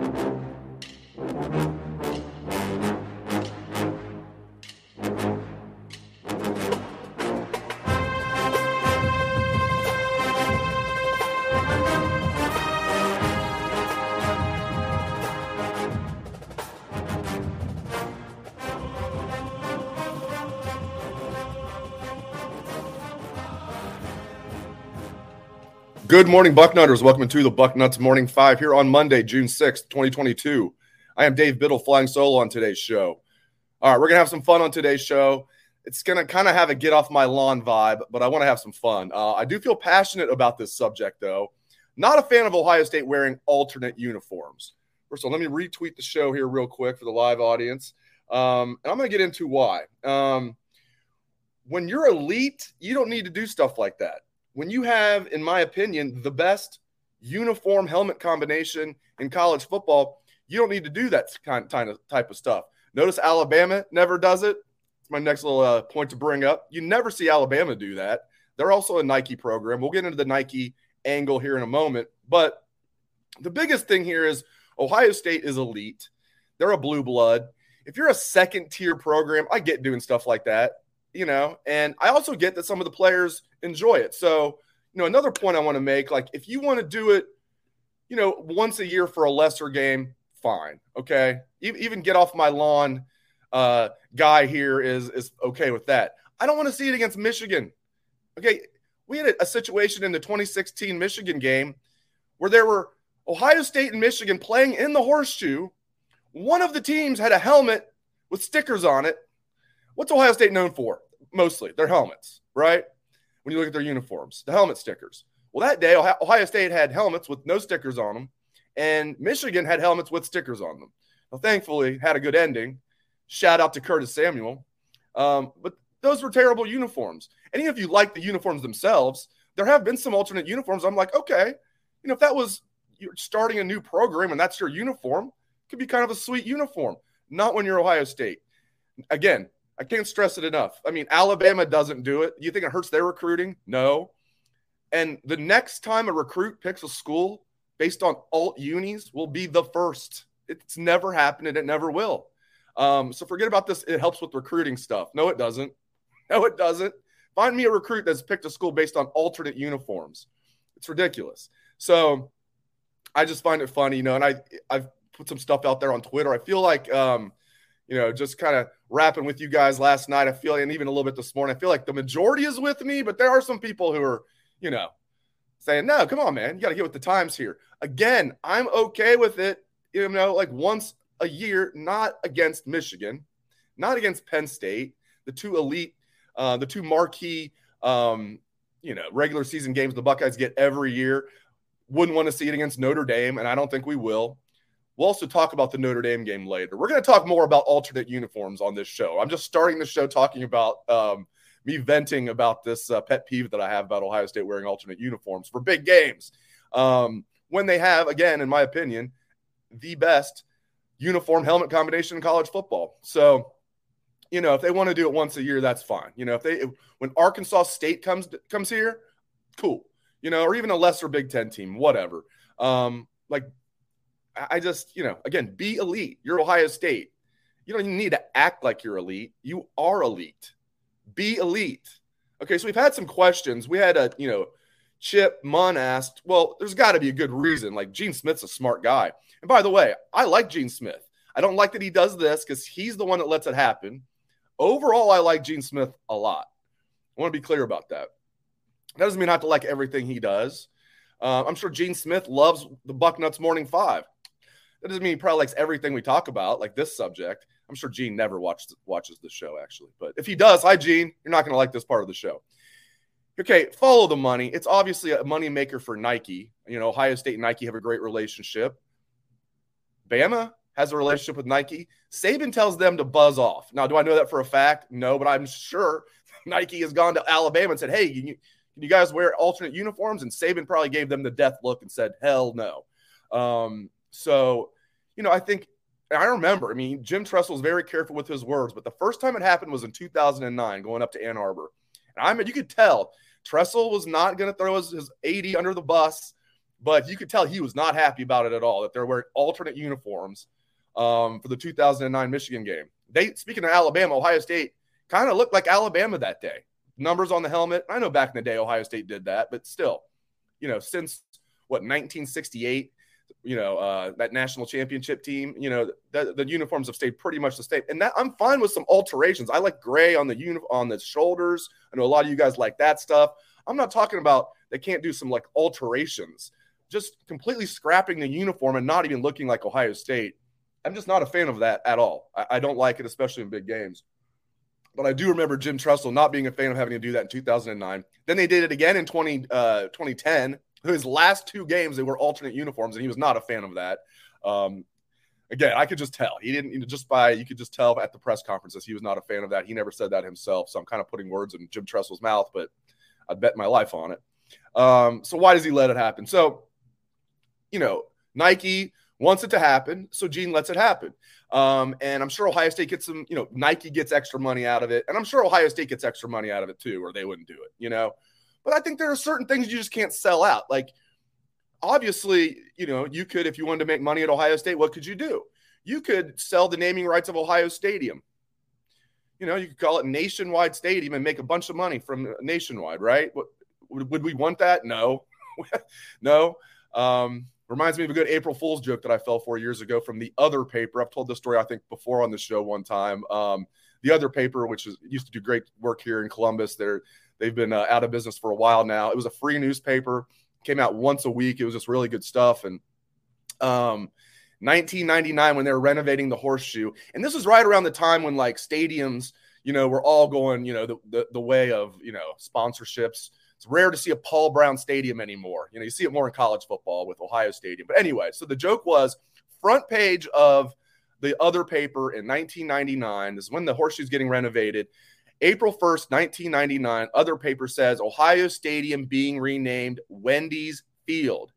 Thank you. Good morning, Bucknutters. Welcome to the Bucknuts Morning Five here on Monday, June 6th, 2022. I am Dave Biddle flying solo on today's show. All right, we're going to have some fun on today's show. It's going to kind of have a get off my lawn vibe, but I want to have some fun. Uh, I do feel passionate about this subject, though. Not a fan of Ohio State wearing alternate uniforms. First of all, let me retweet the show here real quick for the live audience. Um, and I'm going to get into why. Um, when you're elite, you don't need to do stuff like that when you have, in my opinion, the best uniform helmet combination in college football, you don't need to do that kind of type of stuff. Notice Alabama never does it. It's my next little uh, point to bring up. You never see Alabama do that. They're also a Nike program. We'll get into the Nike angle here in a moment. But the biggest thing here is Ohio State is elite. They're a blue blood. If you're a second tier program, I get doing stuff like that you know, and I also get that some of the players enjoy it. So, you know, another point I want to make like, if you want to do it, you know, once a year for a lesser game, fine. Okay. Even get off my lawn uh, guy here is, is okay with that. I don't want to see it against Michigan. Okay. We had a, a situation in the 2016 Michigan game where there were Ohio State and Michigan playing in the horseshoe. One of the teams had a helmet with stickers on it What's Ohio State known for? Mostly their helmets, right? When you look at their uniforms, the helmet stickers. Well, that day, Ohio State had helmets with no stickers on them, and Michigan had helmets with stickers on them. Well, thankfully, had a good ending. Shout out to Curtis Samuel. Um, but those were terrible uniforms. Even if you like the uniforms themselves, there have been some alternate uniforms. I'm like, okay, you know, if that was you're starting a new program and that's your uniform, could be kind of a sweet uniform. Not when you're Ohio State. Again, I can't stress it enough. I mean, Alabama doesn't do it. You think it hurts their recruiting? No. And the next time a recruit picks a school based on alt unis will be the first. It's never happened and it never will. Um, so forget about this. It helps with recruiting stuff. No, it doesn't. No, it doesn't. Find me a recruit that's picked a school based on alternate uniforms. It's ridiculous. So I just find it funny, you know, and I I've put some stuff out there on Twitter. I feel like um, you know, just kind of rapping with you guys last night. I feel, and even a little bit this morning, I feel like the majority is with me, but there are some people who are, you know, saying, no, come on, man, you got to get with the times here. Again, I'm okay with it, you know, like once a year, not against Michigan, not against Penn State, the two elite, uh, the two marquee, um, you know, regular season games the Buckeyes get every year. Wouldn't want to see it against Notre Dame, and I don't think we will. We'll also talk about the Notre Dame game later. We're going to talk more about alternate uniforms on this show. I'm just starting the show talking about um, me venting about this uh, pet peeve that I have about Ohio State wearing alternate uniforms for big games. Um, when they have, again, in my opinion, the best uniform helmet combination in college football. So, you know, if they want to do it once a year, that's fine. You know, if they when Arkansas State comes comes here, cool. You know, or even a lesser Big Ten team, whatever. Um, like I just, you know, again, be elite. You're Ohio State. You don't even need to act like you're elite. You are elite. Be elite. Okay, so we've had some questions. We had a, you know, Chip Munn asked, well, there's got to be a good reason. Like Gene Smith's a smart guy. And by the way, I like Gene Smith. I don't like that he does this because he's the one that lets it happen. Overall, I like Gene Smith a lot. I want to be clear about that. That doesn't mean I have to like everything he does. Uh, I'm sure Gene Smith loves the Bucknuts Morning Five. That doesn't mean he probably likes everything we talk about, like this subject. I'm sure Gene never watches watches the show actually, but if he does, hi Gene, you're not going to like this part of the show. okay, follow the money. It's obviously a money maker for Nike. You know, Ohio State and Nike have a great relationship. Bama has a relationship with Nike. Saban tells them to buzz off. Now, do I know that for a fact? No, but I'm sure Nike has gone to Alabama and said, "Hey, can you, can you guys wear alternate uniforms?" And Saban probably gave them the death look and said, "Hell no." Um, so, you know, I think I remember. I mean, Jim Tressel was very careful with his words, but the first time it happened was in 2009, going up to Ann Arbor. And I mean, you could tell Tressel was not going to throw his, his AD under the bus, but you could tell he was not happy about it at all. That they're wearing alternate uniforms um, for the 2009 Michigan game. They speaking of Alabama, Ohio State kind of looked like Alabama that day. Numbers on the helmet. I know back in the day Ohio State did that, but still, you know, since what 1968, you know, uh, that national championship team, you know, the, the, uniforms have stayed pretty much the same. And that I'm fine with some alterations. I like gray on the uni- on the shoulders. I know a lot of you guys like that stuff. I'm not talking about they can't do some like alterations. Just completely scrapping the uniform and not even looking like Ohio State I'm just not a fan of that at all. I, I, don't like it, especially in big games. But I do remember Jim Tressel not being a fan of having to do that in 2009. Then they did it again in 20, uh, 2010. His last two games, they were alternate uniforms, and he was not a fan of that. Um, again, I could just tell he didn't just by you could just tell at the press conferences he was not a fan of that. He never said that himself. So I'm kind of putting words in Jim Tressel's mouth, but I'd bet my life on it. Um, so why does he let it happen? So, you know, Nike wants it to happen, so Gene lets it happen. Um, and I'm sure Ohio State gets some, you know, Nike gets extra money out of it, and I'm sure Ohio State gets extra money out of it too, or they wouldn't do it, you know. But I think there are certain things you just can't sell out. Like, obviously, you know, you could, if you wanted to make money at Ohio State, what could you do? You could sell the naming rights of Ohio Stadium. You know, you could call it Nationwide Stadium and make a bunch of money from Nationwide, right? Would we want that? No, no. Um, Reminds me of a good April Fool's joke that I fell for years ago from the other paper. I've told this story, I think, before on the show one time. Um, the other paper, which is used to do great work here in Columbus, they're they've been uh, out of business for a while now. It was a free newspaper, came out once a week. It was just really good stuff. And um, 1999, when they were renovating the horseshoe, and this was right around the time when like stadiums, you know, were all going, you know, the the, the way of you know sponsorships it's rare to see a Paul Brown Stadium anymore. You know, you see it more in college football with Ohio Stadium. But anyway, so the joke was front page of the other paper in 1999. This is when the horseshoe's getting renovated. April 1st, 1999, other paper says Ohio Stadium being renamed Wendy's Field.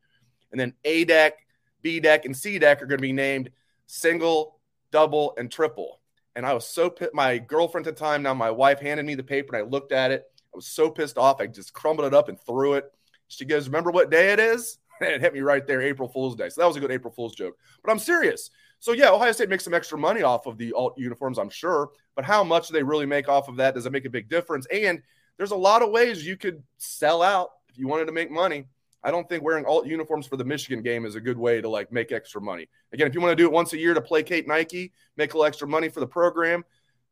And then A deck, B deck, and C deck are going to be named single, double, and triple. And I was so pissed. My girlfriend at the time, now my wife, handed me the paper and I looked at it. I was so pissed off. I just crumbled it up and threw it. She goes, Remember what day it is? And it hit me right there, April Fool's Day. So that was a good April Fool's joke. But I'm serious. So yeah, Ohio State makes some extra money off of the alt uniforms, I'm sure. But how much they really make off of that? Does it make a big difference? And there's a lot of ways you could sell out if you wanted to make money. I don't think wearing alt uniforms for the Michigan game is a good way to like make extra money. Again, if you want to do it once a year to placate Nike, make a little extra money for the program,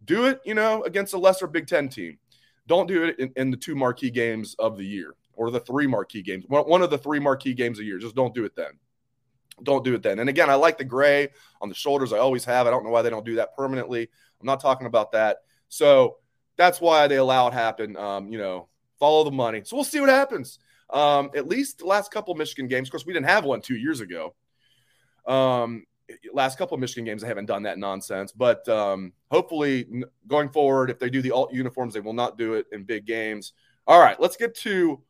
do it, you know, against a lesser Big Ten team. Don't do it in, in the two marquee games of the year or the three marquee games. One of the three marquee games a year. Just don't do it then. Don't do it then. And again, I like the gray on the shoulders. I always have. I don't know why they don't do that permanently. I'm not talking about that. So that's why they allow it happen. Um, you know, follow the money. So we'll see what happens. Um, at least the last couple Michigan games. Of course, we didn't have one two years ago. Um, last couple Michigan games, they haven't done that nonsense. But um, hopefully, going forward, if they do the alt uniforms, they will not do it in big games. All right, let's get to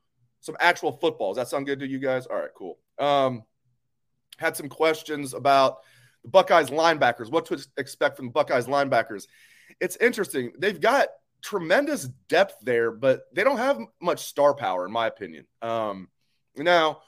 some actual football. Does that sound good to you guys? All right, cool. Um, had some questions about the Buckeyes linebackers. What to expect from the Buckeyes linebackers? It's interesting. They've got tremendous depth there, but they don't have much star power, in my opinion. Um, now,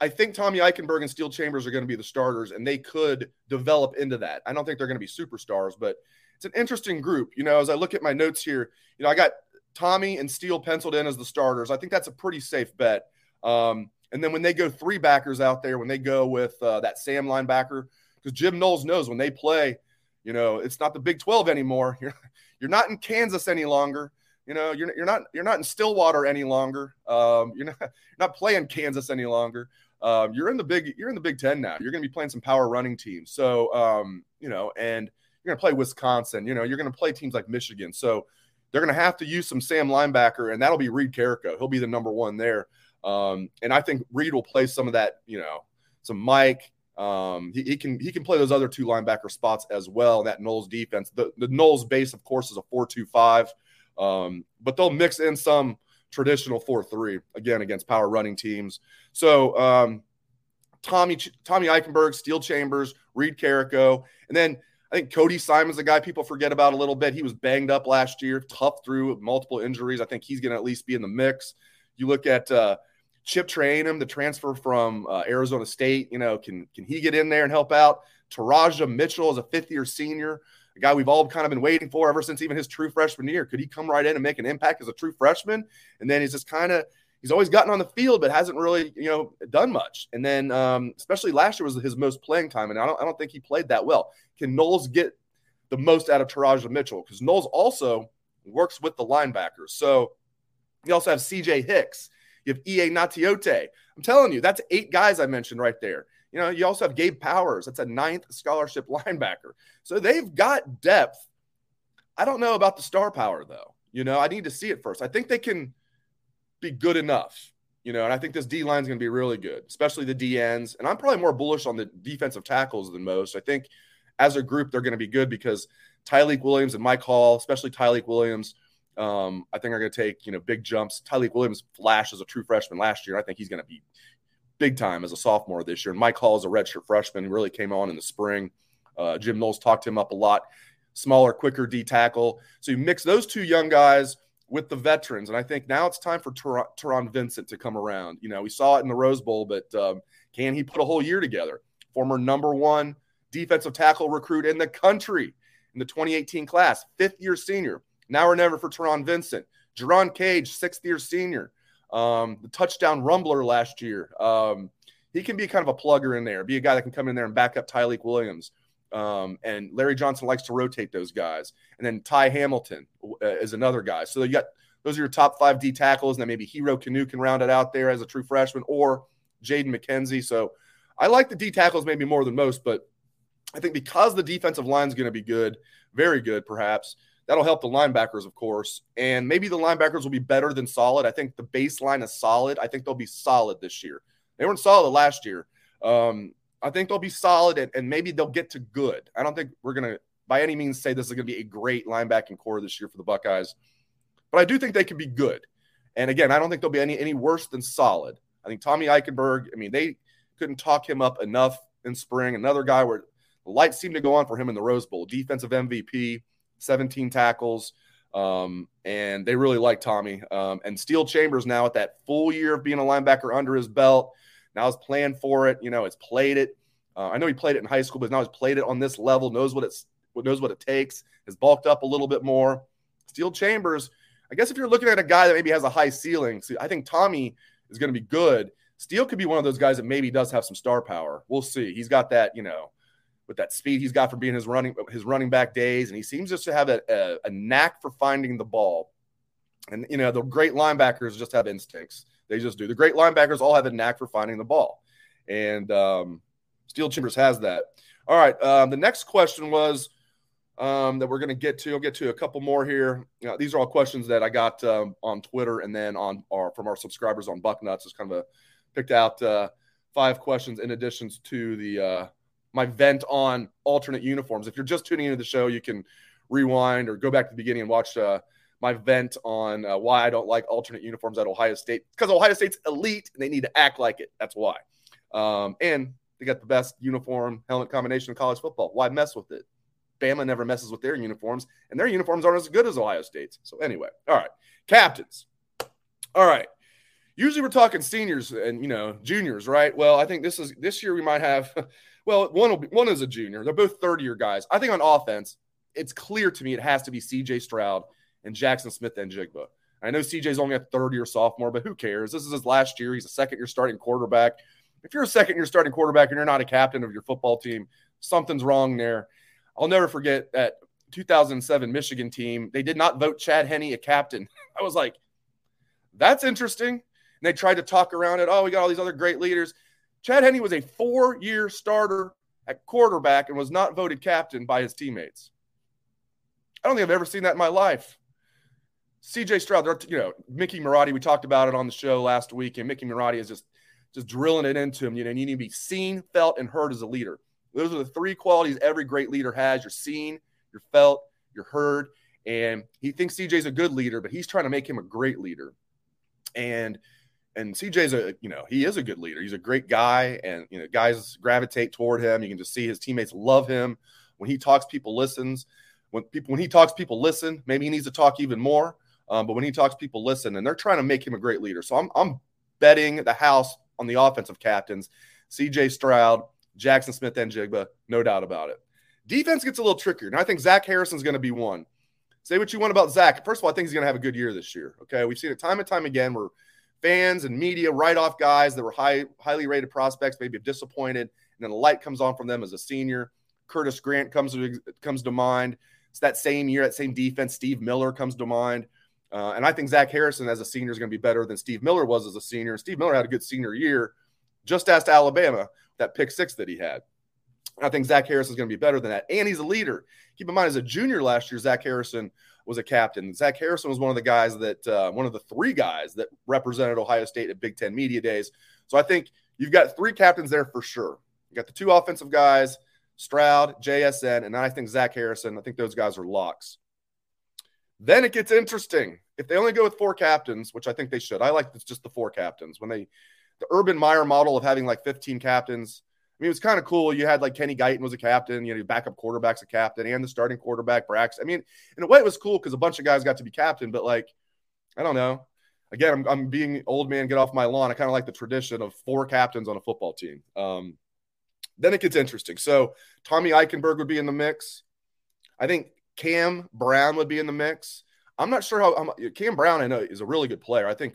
I think Tommy Eichenberg and Steele Chambers are going to be the starters, and they could develop into that. I don't think they're going to be superstars, but it's an interesting group. You know, as I look at my notes here, you know, I got Tommy and Steele penciled in as the starters. I think that's a pretty safe bet. Um, and then when they go three backers out there, when they go with uh, that Sam linebacker, because Jim Knowles knows when they play, you know, it's not the Big 12 anymore. You're, you're not in Kansas any longer. You know, you're, you're not you're not in Stillwater any longer. Um, you're not you're not playing Kansas any longer um, you're in the big you're in the Big Ten now. You're going to be playing some power running teams. So um, you know, and you're going to play Wisconsin. You know, you're going to play teams like Michigan. So they're going to have to use some Sam linebacker, and that'll be Reid Carrico. He'll be the number one there. Um, and I think Reid will play some of that, you know, some Mike. Um, he, he, can he can play those other two linebacker spots as well. That Knowles defense, the the Knowles base, of course, is a four-two-five, um, but they'll mix in some traditional four-three again against power running teams. So um, Tommy Tommy Eichenberg, Steele Chambers, Reid Carrico, and then I think Cody Simon's a guy people forget about a little bit. He was banged up last year, tough through multiple injuries. I think he's going to at least be in the mix. You look at uh, Chip Trayanum, the transfer from uh, Arizona State. You know, can can he get in there and help out? Teradja Mitchell is a fifth year senior, a guy we've all kind of been waiting for ever since even his true freshman year. Could he come right in and make an impact as a true freshman? And then he's just kind of he's always gotten on the field, but hasn't really, you know, done much. And then, um, especially last year was his most playing time, and I don't, I don't think he played that well. Can knowles get the most out of Teradja Mitchell? Because knowles also works with the linebackers. So you also have C.J. Hicks. You have E.A. Natiote. I'm telling you, that's eight guys I mentioned right there. You know, you also have Gabe Powers. That's a ninth scholarship linebacker. So they've got depth. I don't know about the star power though. You know, I need to see it first. I think they can be good enough. You know, and I think this D line is going to be really good, especially the D ends. And I'm probably more bullish on the defensive tackles than most. I think as a group, they're going to be good because Tyleik Williams and Mike Hall, especially Tyleik Williams, um, I think are going to take you know big jumps. Tyleik Williams flashed as a true freshman last year. I think he's going to be big time as a sophomore this year. And Mike Hall is a redshirt freshman who really came on in the spring. Uh, Jim Knowles talked him up a lot. Smaller, quicker D tackle. So you mix those two young guys with the veterans. And I think now it's time for Taron Vincent to come around. You know, we saw it in the Rose Bowl, but um, can he put a whole year together? Former number one defensive tackle recruit in the country in the 2018 class, fifth year senior. Now or never for Taron Vincent. Jerron Cage, sixth year senior. Um, the touchdown rumbler last year. Um, he can be kind of a plugger in there, be a guy that can come in there and back up Tyleik Williams. Um, and Larry Johnson likes to rotate those guys. And then Ty Hamilton uh, is another guy. So you got those are your top five D tackles, and then maybe Hero Kanu can round it out there as a true freshman, or Jaden McKenzie. So I like the D tackles maybe more than most, but I think because the defensive line is going to be good, very good, perhaps that'll help the linebackers, of course, and maybe the linebackers will be better than solid. I think the baseline is solid. I think they'll be solid this year. They weren't solid last year. Um, I think they'll be solid and, and maybe they'll get to good. I don't think we're going to, by any means, say this is going to be a great linebacking core this year for the Buckeyes, but I do think they can be good. And again, I don't think they'll be any any worse than solid. I think Tommy Eichenberg, I mean, they couldn't talk him up enough in spring. Another guy where the lights seemed to go on for him in the Rose Bowl. Defensive MVP, 17 tackles. Um, and they really like Tommy. Um, and Steele Chambers now at that full year of being a linebacker under his belt. Now he's playing for it. You know, he's played it. Uh, I know he played it in high school, but now he's played it on this level. Knows what it's knows what it takes. Has bulked up a little bit more. Steele Chambers. I guess if you're looking at a guy that maybe has a high ceiling, see, I think Tommy is going to be good. Steele could be one of those guys that maybe does have some star power. We'll see. He's got that, you know, with that speed he's got from being his running his running back days, and he seems just to have a, a, a knack for finding the ball. And you know, the great linebackers just have instincts. They just do. The great linebackers all have a knack for finding the ball, and um, Steele Chambers has that. All right. Um, the next question was um, that we're going to get to. I'll get to a couple more here. You know, these are all questions that I got um, on Twitter and then on our from our subscribers on Bucknuts. It's kind of a picked out uh, five questions in addition to the uh, my vent on alternate uniforms. If you're just tuning into the show, you can rewind or go back to the beginning and watch uh, my vent on uh, why I don't like alternate uniforms at Ohio State. Because Ohio State's elite and they need to act like it. That's why. Um, and they got the best uniform helmet combination in college football. Why mess with it? Bama never messes with their uniforms, and their uniforms aren't as good as Ohio State's. So anyway, all right, captains. All right. Usually we're talking seniors and you know juniors, right? Well, I think this is this year we might have Well, one will be, one is a junior. They're both third year guys. I think on offense, it's clear to me it has to be C.J. Stroud and Jackson Smith-Njigba. I know CJ's only a third year sophomore, but who cares? This is his last year. He's a second year starting quarterback. If you're a second year starting quarterback and you're not a captain of your football team, something's wrong there. I'll never forget that 2007 Michigan team. They did not vote Chad Henne a captain. I was like, that's interesting. And they tried to talk around it. Oh, we got all these other great leaders. Chad Henne was a four year starter at quarterback and was not voted captain by his teammates. I don't think I've ever seen that in my life. CJ Stroud, you know, Mickey Marotti, we talked about it on the show last week, and Mickey Marotti is just just drilling it into him. You know, you need to be seen, felt, and heard as a leader. Those are the three qualities every great leader has. You're seen, you're felt, you're heard. And he thinks CJ's a good leader, but he's trying to make him a great leader. And and CJ's a, you know, he is a good leader. He's a great guy, and you know, guys gravitate toward him. You can just see his teammates love him. When he talks, people listens. When people when he talks, people listen. Maybe he needs to talk even more. Um, but when he talks, people listen, and they're trying to make him a great leader. So I'm I'm betting the house on the offensive captains, CJ Stroud, Jackson Smith-Njigba, no doubt about it. Defense gets a little trickier. And I think Zach Harrison's going to be one. Say what you want about Zach. First of all, I think he's going to have a good year this year. Okay. We've seen it time and time again where fans and media write off guys that were high, highly rated prospects, maybe disappointed, and then the light comes on from them as a senior. Curtis Grant comes to, comes to mind. It's that same year, that same defense. Steve Miller comes to mind. Uh, and I think Zach Harrison as a senior is going to be better than Steve Miller was as a senior. Steve Miller had a good senior year. Just asked Alabama that pick six that he had. I think Zach Harrison is going to be better than that. And he's a leader. Keep in mind, as a junior last year, Zach Harrison was a captain. Zach Harrison was one of the guys that, uh, one of the three guys that represented Ohio State at Big Ten Media Days. So I think you've got three captains there for sure. You got the two offensive guys, Stroud, JSN, and I think Zach Harrison. I think those guys are locks. Then it gets interesting. If they only go with four captains, which I think they should, I like it's just the four captains. When they, the Urban Meyer model of having like 15 captains, I mean, it was kind of cool. You had like Kenny Guiton was a captain, you know, backup quarterback's a captain, and the starting quarterback, Brax. I mean, in a way, it was cool because a bunch of guys got to be captain, but like, I don't know. Again, I'm, I'm being old man, get off my lawn. I kind of like the tradition of four captains on a football team. Um, then it gets interesting. So Tommy Eichenberg would be in the mix. I think Cam Brown would be in the mix. I'm not sure how, how Cam Brown, I know, is a really good player. I think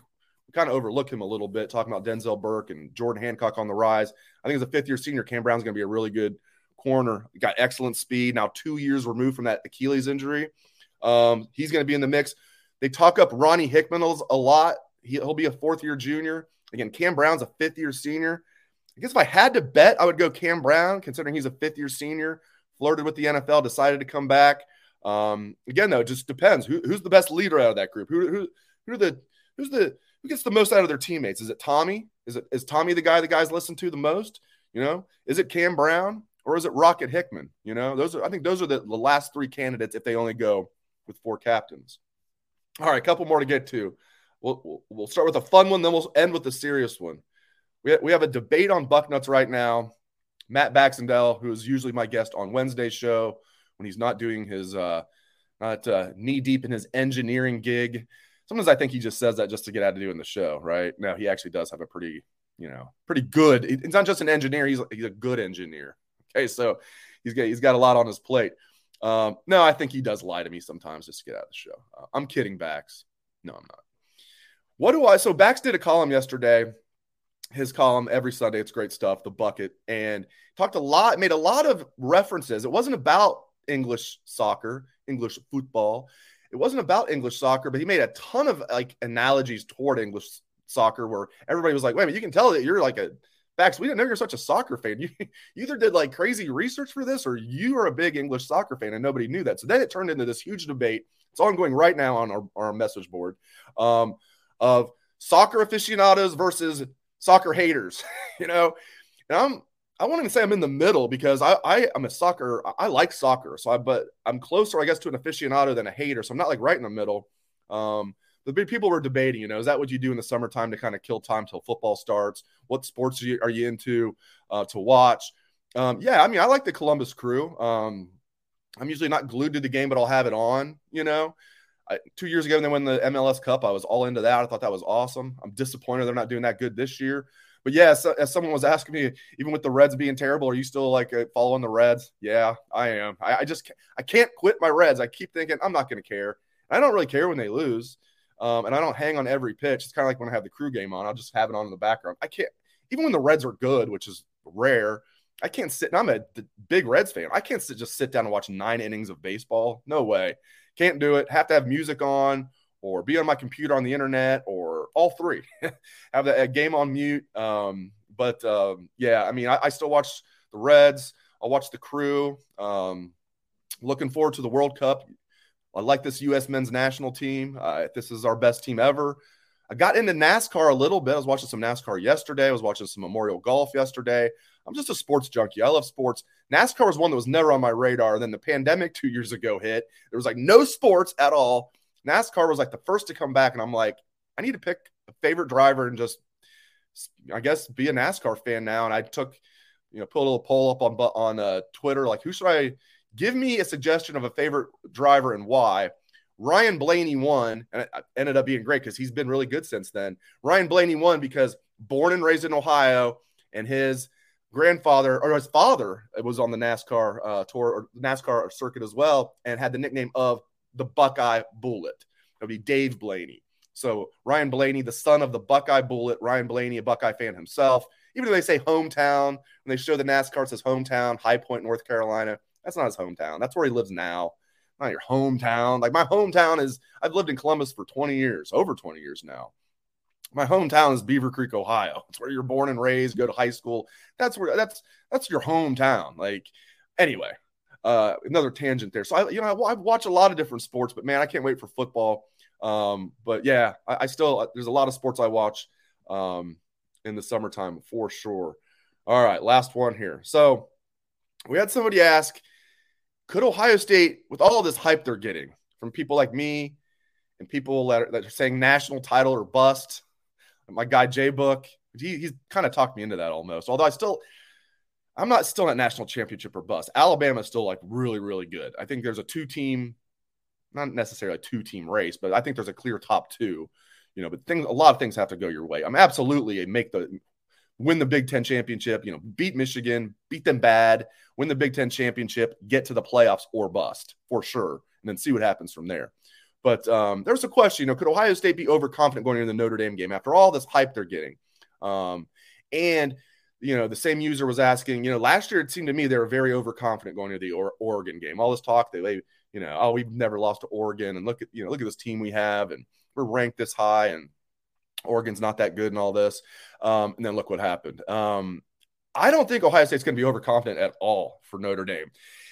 kind of overlook him a little bit, talking about Denzel Burke and Jordan Hancock on the rise. I think as a fifth year senior, Cam Brown's going to be a really good corner. Got excellent speed. Now, two years removed from that Achilles injury. Um, he's going to be in the mix. They talk up Ronnie Hickman a lot. He, will be a fourth year junior. Again, Cam Brown's a fifth year senior. I guess if I had to bet, I would go Cam Brown, considering he's a fifth year senior, flirted with the NFL, decided to come back. Um, again, though, it just depends. Who, who's the best leader out of that group? Who, who, who the who's the who gets the most out of their teammates? Is it Tommy? Is it is Tommy the guy the guys listen to the most? You know, is it Cam Brown or is it Rocket Hickman? You know, those are I think those are the, the last three candidates if they only go with four captains. All right, a couple more to get to. We'll, we'll, we'll start with a fun one, then we'll end with the serious one. We, ha- we have a debate on Bucknuts right now. Matt Baxendale, who is usually my guest on Wednesday's show, when he's not doing his uh, not uh, knee deep in his engineering gig. Sometimes I think he just says that just to get out of doing the show, right? No, he actually does have a pretty, you know, pretty good. He's not just an engineer; he's he's a good engineer. Okay, so he's got he's got a lot on his plate. Um, no, I think he does lie to me sometimes just to get out of the show. Uh, I'm kidding, Bax. No, I'm not. What do I? So Bax did a column yesterday. His column every Sunday. It's great stuff. The bucket and talked a lot, made a lot of references. It wasn't about English soccer, English football. It wasn't about English soccer, but he made a ton of like analogies toward English soccer where everybody was like, wait a minute, you can tell that you're like a Bax, we didn't know you're such a soccer fan. You, you either did like crazy research for this or you are a big English soccer fan and nobody knew that. So then it turned into this huge debate. It's ongoing right now on our, our message board um, of soccer aficionados versus soccer haters, you know. And I'm I won't even say I'm in the middle because I, I am a soccer. I like soccer, so I but I'm closer, I guess, to an aficionado than a hater. So I'm not like right in the middle. Um, the big people were debating, you know, is that what you do in the summertime to kind of kill time till football starts? What sports are you, are you into uh, to watch? Um, yeah, I mean, I like the Columbus Crew. Um, I'm usually not glued to the game, but I'll have it on. You know, I, two years ago when they won the MLS Cup, I was all into that. I thought that was awesome. I'm disappointed they're not doing that good this year. But yeah, so, as someone was asking me, even with the Reds being terrible, are you still like uh, following the Reds? Yeah, I am. I, I just I can't quit my Reds. I keep thinking I'm not going to care. I don't really care when they lose, um, and I don't hang on every pitch. It's kind of like when I have the crew game on, I'll just have it on in the background. I can't even when the Reds are good, which is rare. I can't sit. And I'm a big Reds fan. I can't sit, just sit down and watch nine innings of baseball. No way. Can't do it. Have to have music on or be on my computer on the internet or all three. Have a game on mute. Um, but um, yeah, I mean, I, I, still watch the Reds. I'll watch the Crew. Um, looking forward to the World Cup. I like this U.S. men's national team. Uh, this is our best team ever. I got into NASCAR a little bit. I was watching some NASCAR yesterday. I was watching some Memorial Golf yesterday. I'm just a sports junkie. I love sports. NASCAR was one that was never on my radar. Then the pandemic two years ago hit. There was like no sports at all. NASCAR was like the first to come back, and I'm like, I need to pick a favorite driver and just, I guess, be a NASCAR fan now. And I took, you know, put a little poll up on on uh, Twitter, like, who should I give me a suggestion of a favorite driver and why? Ryan Blaney won, and it ended up being great because he's been really good since then. Ryan Blaney won because born and raised in Ohio, and his grandfather or his father was on the NASCAR uh, tour or NASCAR circuit as well, and had the nickname of the Buckeye Bullet. Would be Dave Blaney. So Ryan Blaney, the son of the Buckeye Bullet, Ryan Blaney, a Buckeye fan himself. Even though they say hometown, when they show the NASCAR, says hometown, High Point, North Carolina. That's not his hometown. That's where he lives now. Not your hometown. Like my hometown is, I've lived in Columbus for 20 years, over 20 years now my hometown is Beavercreek, Ohio. It's where you're born and raised, go to high school. That's where that's that's your hometown. Like anyway, uh, another tangent there. So I, you know, I, I, watch a lot of different sports, but man, I can't wait for football. Um, but yeah, I, I, still there's a lot of sports I watch um, in the summertime for sure. All right, last one here. So we had somebody ask, could Ohio State, with all this hype they're getting from people like me and people that are, that are saying national title or bust, my guy Jay Book, he, he's kind of talked me into that almost. Although I still, I'm not still at national championship or bust. Alabama is still like really, really good. I think there's a two team, not necessarily a two team race, but I think there's a clear top two. You know, but things, a lot of things have to go your way. I'm absolutely a make the win the Big Ten championship. You know, beat Michigan, beat them bad, win the Big Ten championship, get to the playoffs or bust for sure, and then see what happens from there. But um, there's a question, you know, could Ohio State be overconfident going into the Notre Dame game after all this hype they're getting? Um, and you know, the same user was asking, you know, last year it seemed to me they were very overconfident going to the or- Oregon game. All this talk, they, you know, oh, we've never lost to Oregon, and look at, you know, look at this team we have, and we're ranked this high, and Oregon's not that good, and all this. Um, and then look what happened. Um, I don't think Ohio State's going to be overconfident at all for Notre Dame.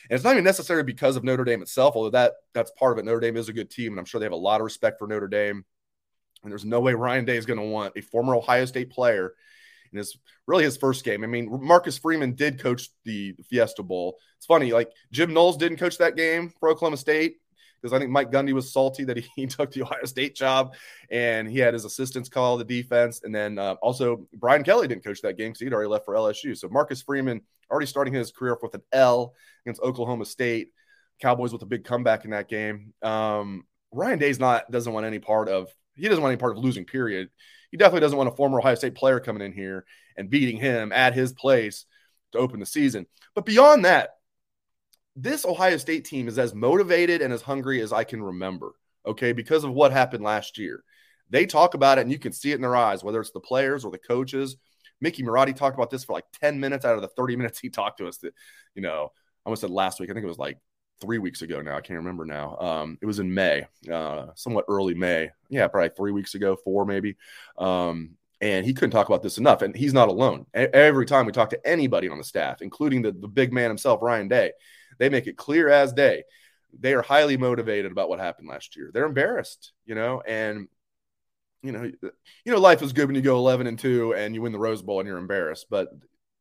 And it's not even necessarily because of Notre Dame itself, although that that's part of it. Notre Dame is a good team, and I'm sure they have a lot of respect for Notre Dame. And there's no way Ryan Day is going to want a former Ohio State player in his really his first game. I mean, Marcus Freeman did coach the Fiesta Bowl. It's funny, like Jim Knowles didn't coach that game for Oklahoma State because I think Mike Gundy was salty that he, took the Ohio State job and he had his assistants call the defense. And then uh, also Brian Kelly didn't coach that game because he'd already left for LSU. So Marcus Freeman already starting his career with an L against Oklahoma State. Cowboys with a big comeback in that game. Um, Ryan Day's not doesn't want any part of he doesn't want any part of losing. Period. He definitely doesn't want a former Ohio State player coming in here and beating him at his place to open the season. But beyond that, this Ohio State team is as motivated and as hungry as I can remember. Okay, because of what happened last year. They talk about it and you can see it in their eyes, whether it's the players or the coaches. Mickey Marotti talked about this for like 10 minutes out of the 30 minutes he talked to us that, you know, I almost said last week. I think it was like three weeks ago now. I can't remember now. Um, it was in May, uh, somewhat early May. Yeah, probably three weeks ago, four maybe. Um, and he couldn't talk about this enough. And he's not alone. A- every time we talk to anybody on the staff, including the, the big man himself, Ryan Day, they make it clear as day. They are highly motivated about what happened last year. They're embarrassed, you know, and you know, you know, life is good when you go 11 and 2 and you win the Rose Bowl and you're embarrassed, but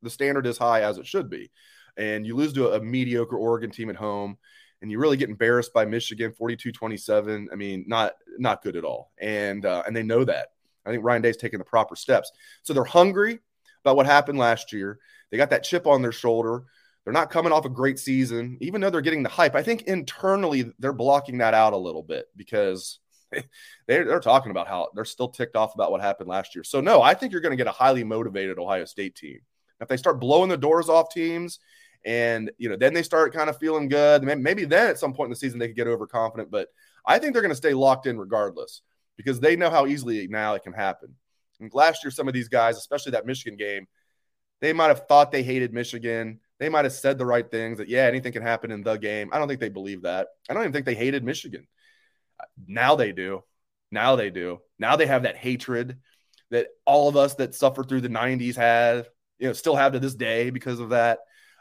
the standard is high as it should be. And you lose to a, a mediocre Oregon team at home and you really get embarrassed by Michigan 42-27. I mean, not not good at all. And uh, and they know that. I think Ryan Day's taking the proper steps. So they're hungry about what happened last year. They got that chip on their shoulder. They're not coming off a great season, even though they're getting the hype. I think internally they're blocking that out a little bit because they're, they're talking about how they're still ticked off about what happened last year. So, no, I think you're going to get a highly motivated Ohio State team. If they start blowing the doors off teams and, you know, then they start kind of feeling good, maybe then at some point in the season they could get overconfident. But I think they're going to stay locked in regardless because they know how easily now it can happen. And last year, some of these guys, especially that Michigan game, they might have thought they hated Michigan. They might have said the right things that, yeah, anything can happen in the game. I don't think they believe that. I don't even think they hated Michigan. Now they do. Now they do. Now they have that hatred that all of us that suffered through the 90s had, you know, still have to this day because of that.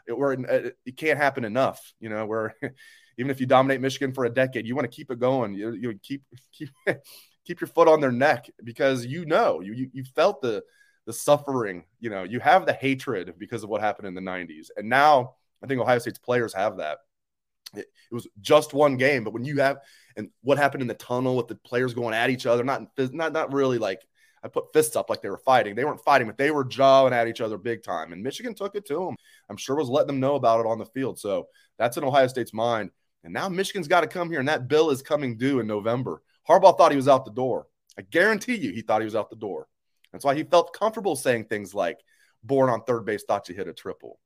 Uh, it, it can't happen enough, you know, where, even if you dominate Michigan for a decade, you want to keep it going. You, you keep keep keep your foot on their neck because you know you, you you felt the the suffering. You know, you have the hatred because of what happened in the '90s, and now I think Ohio State's players have that. It, it, was just one game, but when you have and what happened in the tunnel with the players going at each other, not not not really like I put fists up like they were fighting. They weren't fighting, but they were jawing at each other big time. And Michigan took it to them. I'm sure was letting them know about it on the field. So that's in Ohio State's mind. And now Michigan's got to come here, and that bill is coming due in November. Harbaugh thought he was out the door. I guarantee you, he thought he was out the door. That's why he felt comfortable saying things like, "Born on third base, thought you hit a triple."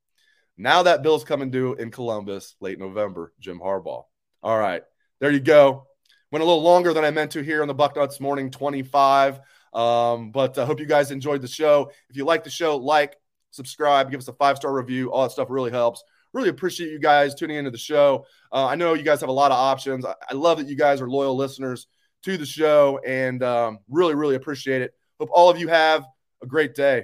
Now that bill's coming due in Columbus late November. Jim Harbaugh. All right, there you go. Went a little longer than I meant to here on the Bucknuts Morning 25. Um, but I hope you guys enjoyed the show. If you like the show, like, subscribe, give us a five star review. All that stuff really helps. Really appreciate you guys tuning into the show. Uh, I know you guys have a lot of options. I, I, love that you guys are loyal listeners to the show and um, really, really appreciate it. Hope all of you have a great day.